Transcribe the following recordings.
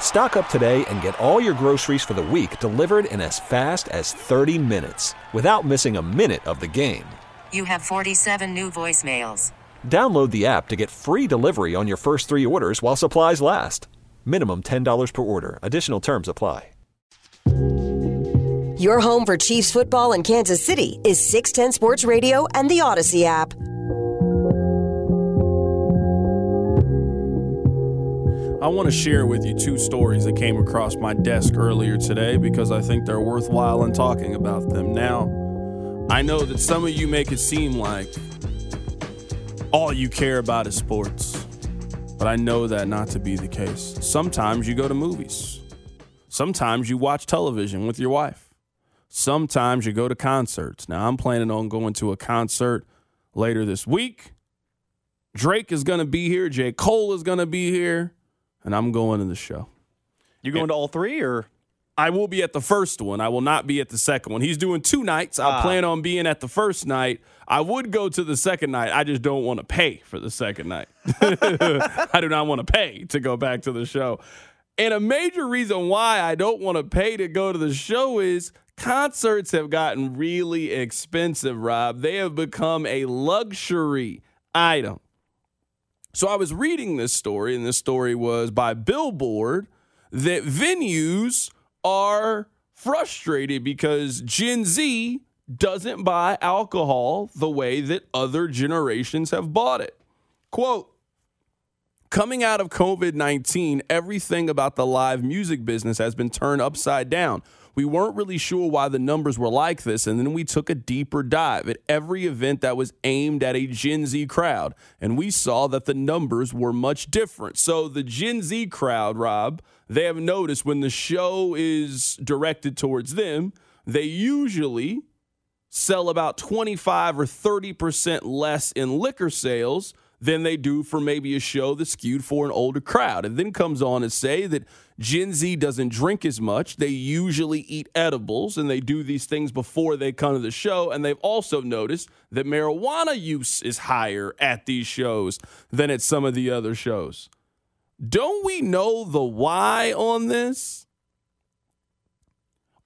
Stock up today and get all your groceries for the week delivered in as fast as 30 minutes without missing a minute of the game. You have 47 new voicemails. Download the app to get free delivery on your first three orders while supplies last. Minimum $10 per order. Additional terms apply. Your home for Chiefs football in Kansas City is 610 Sports Radio and the Audacy app. I want to share with you two stories that came across my desk earlier today because I think they're worthwhile in talking about them. Now, I know that some of you make it seem like all you care about is sports, but I know that not to be the case. Sometimes you go to movies, sometimes you watch television with your wife, sometimes you go to concerts. Now, I'm planning on going to a concert later this week. Drake is going to be here, J. Cole is going to be here and I'm going to the show. You going And- to all three or? I will be at the first one. I will not be at the second one. He's doing two nights. I Ah. plan on being at the first night. I would go to the second night. I just don't want to pay for the second night. I do not want to pay to go back to the show. And a major reason why I don't want to pay to go to the show is concerts have gotten really expensive, Rob. They have become a luxury item. So I was reading this story, and this story was by Billboard that venues are frustrated because Gen Z doesn't buy alcohol the way that other generations have bought it. Quote, Coming out of COVID 19, everything about the live music business has been turned upside down. We weren't really sure why the numbers were like this, and then we took a deeper dive at every event that was aimed at a Gen Z crowd, and we saw that the numbers were much different. So, the Gen Z crowd, Rob, they have noticed when the show is directed towards them, they usually sell about 25 or 30% less in liquor sales than they do for maybe a show that's skewed for an older crowd. And then comes on and say that Gen Z doesn't drink as much. They usually eat edibles and they do these things before they come to the show. And they've also noticed that marijuana use is higher at these shows than at some of the other shows. Don't we know the why on this?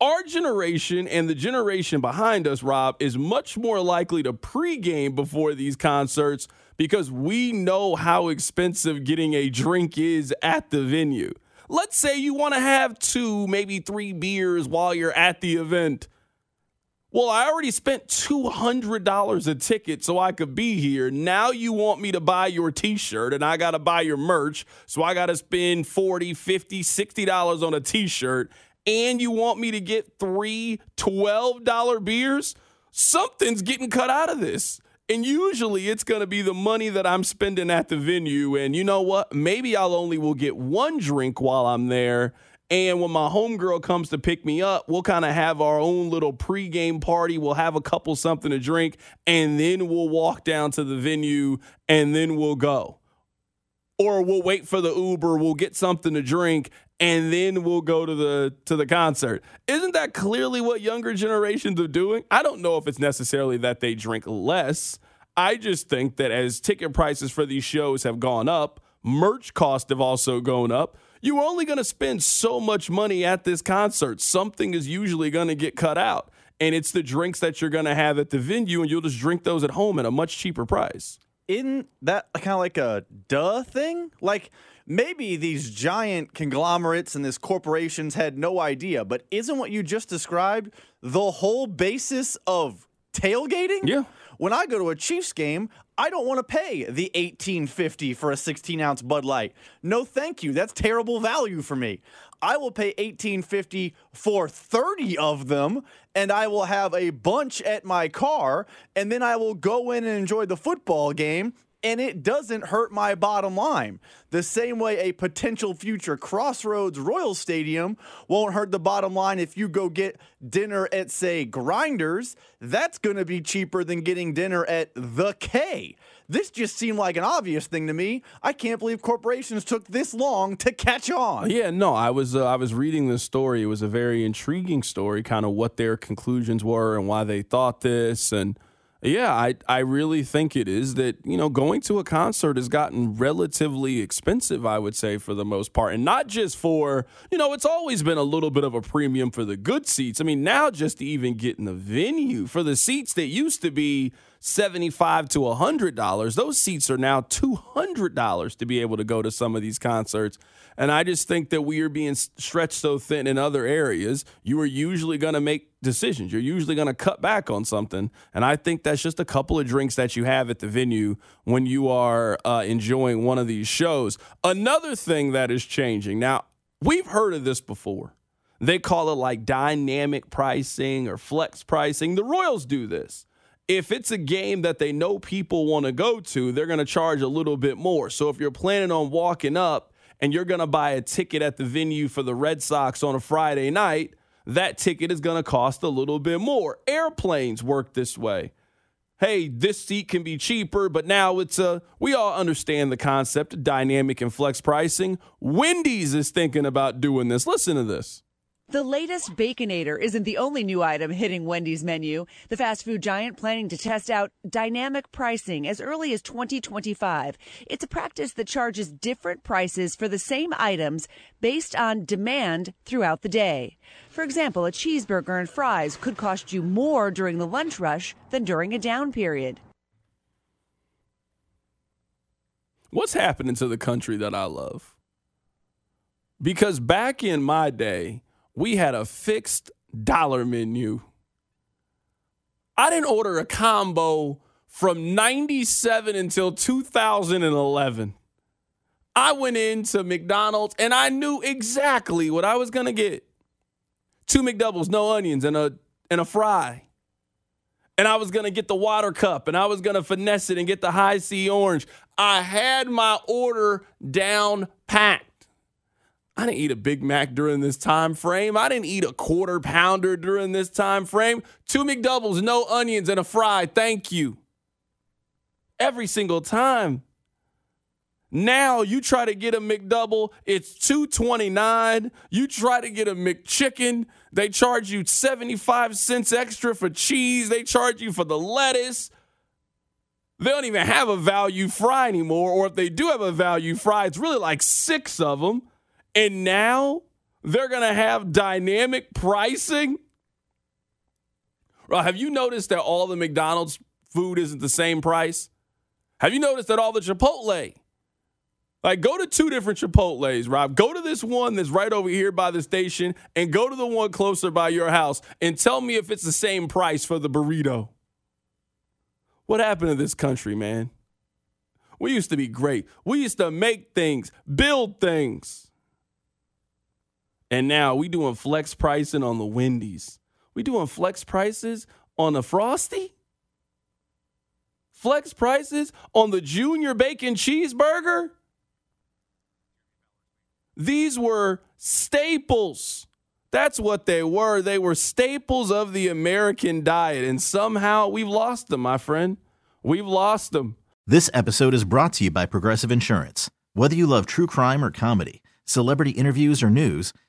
Our generation and the generation behind us, Rob, is much more likely to pregame before these concerts because we know how expensive getting a drink is at the venue. Let's say you want to have two, maybe three beers while you're at the event. Well, I already spent $200 a ticket so I could be here. Now you want me to buy your t-shirt and I got to buy your merch. So I got to spend 40, 50, 60 dollars on a t-shirt and you want me to get three $12 beers? Something's getting cut out of this. And usually it's going to be the money that I'm spending at the venue. And you know what? Maybe I'll only will get one drink while I'm there. And when my homegirl comes to pick me up, we'll kind of have our own little pregame party. We'll have a couple something to drink, and then we'll walk down to the venue and then we'll go. Or we'll wait for the Uber, we'll get something to drink, and then we'll go to the to the concert. Isn't that clearly what younger generations are doing? I don't know if it's necessarily that they drink less. I just think that as ticket prices for these shows have gone up, merch costs have also gone up. You're only going to spend so much money at this concert. Something is usually going to get cut out. And it's the drinks that you're going to have at the venue, and you'll just drink those at home at a much cheaper price isn't that kind of like a duh thing? Like maybe these giant conglomerates and these corporations had no idea, but isn't what you just described the whole basis of tailgating? Yeah. When I go to a Chiefs game, I don't want to pay the 1850 for a 16 ounce Bud Light. No, thank you. That's terrible value for me. I will pay 1850 for 30 of them and I will have a bunch at my car and then I will go in and enjoy the football game and it doesn't hurt my bottom line. The same way a potential future Crossroads Royal Stadium won't hurt the bottom line if you go get dinner at, say, Grinders. That's going to be cheaper than getting dinner at The K. This just seemed like an obvious thing to me. I can't believe corporations took this long to catch on. Yeah, no, I was uh, I was reading this story. It was a very intriguing story, kind of what their conclusions were and why they thought this and yeah, I, I really think it is that, you know, going to a concert has gotten relatively expensive, I would say, for the most part. And not just for, you know, it's always been a little bit of a premium for the good seats. I mean, now just to even get in the venue for the seats that used to be 75 to $100, those seats are now $200 to be able to go to some of these concerts. And I just think that we are being stretched so thin in other areas. You are usually going to make decisions. You're usually going to cut back on something. And I think that's just a couple of drinks that you have at the venue when you are uh, enjoying one of these shows. Another thing that is changing now, we've heard of this before. They call it like dynamic pricing or flex pricing. The Royals do this if it's a game that they know people want to go to, they're going to charge a little bit more. So if you're planning on walking up and you're going to buy a ticket at the venue for the Red Sox on a Friday night, that ticket is going to cost a little bit more. Airplanes work this way. Hey, this seat can be cheaper, but now it's a we all understand the concept of dynamic and flex pricing. Wendy's is thinking about doing this. Listen to this. The latest Baconator isn't the only new item hitting Wendy's menu. The fast food giant planning to test out dynamic pricing as early as 2025. It's a practice that charges different prices for the same items based on demand throughout the day. For example, a cheeseburger and fries could cost you more during the lunch rush than during a down period. What's happening to the country that I love? Because back in my day, we had a fixed dollar menu. I didn't order a combo from 97 until 2011. I went into McDonald's and I knew exactly what I was going to get. Two McDoubles, no onions, and a and a fry. And I was going to get the water cup and I was going to finesse it and get the Hi-C orange. I had my order down packed. I didn't eat a Big Mac during this time frame. I didn't eat a quarter pounder during this time frame. Two McDoubles, no onions, and a fry. Thank you. Every single time. Now you try to get a McDouble, it's 229. You try to get a McChicken, they charge you 75 cents extra for cheese. They charge you for the lettuce. They don't even have a value fry anymore, or if they do have a value fry, it's really like six of them. And now they're going to have dynamic pricing. Have you noticed that all the McDonald's food isn't the same price? Have you noticed that all the Chipotle, like go to two different Chipotles, Rob. Go to this one that's right over here by the station and go to the one closer by your house and tell me if it's the same price for the burrito. What happened to this country, man? We used to be great. We used to make things, build things. And now we doing flex pricing on the Wendy's. We doing flex prices on the Frosty. Flex prices on the Junior Bacon Cheeseburger. These were staples. That's what they were. They were staples of the American diet. And somehow we've lost them, my friend. We've lost them. This episode is brought to you by Progressive Insurance. Whether you love true crime or comedy, celebrity interviews or news,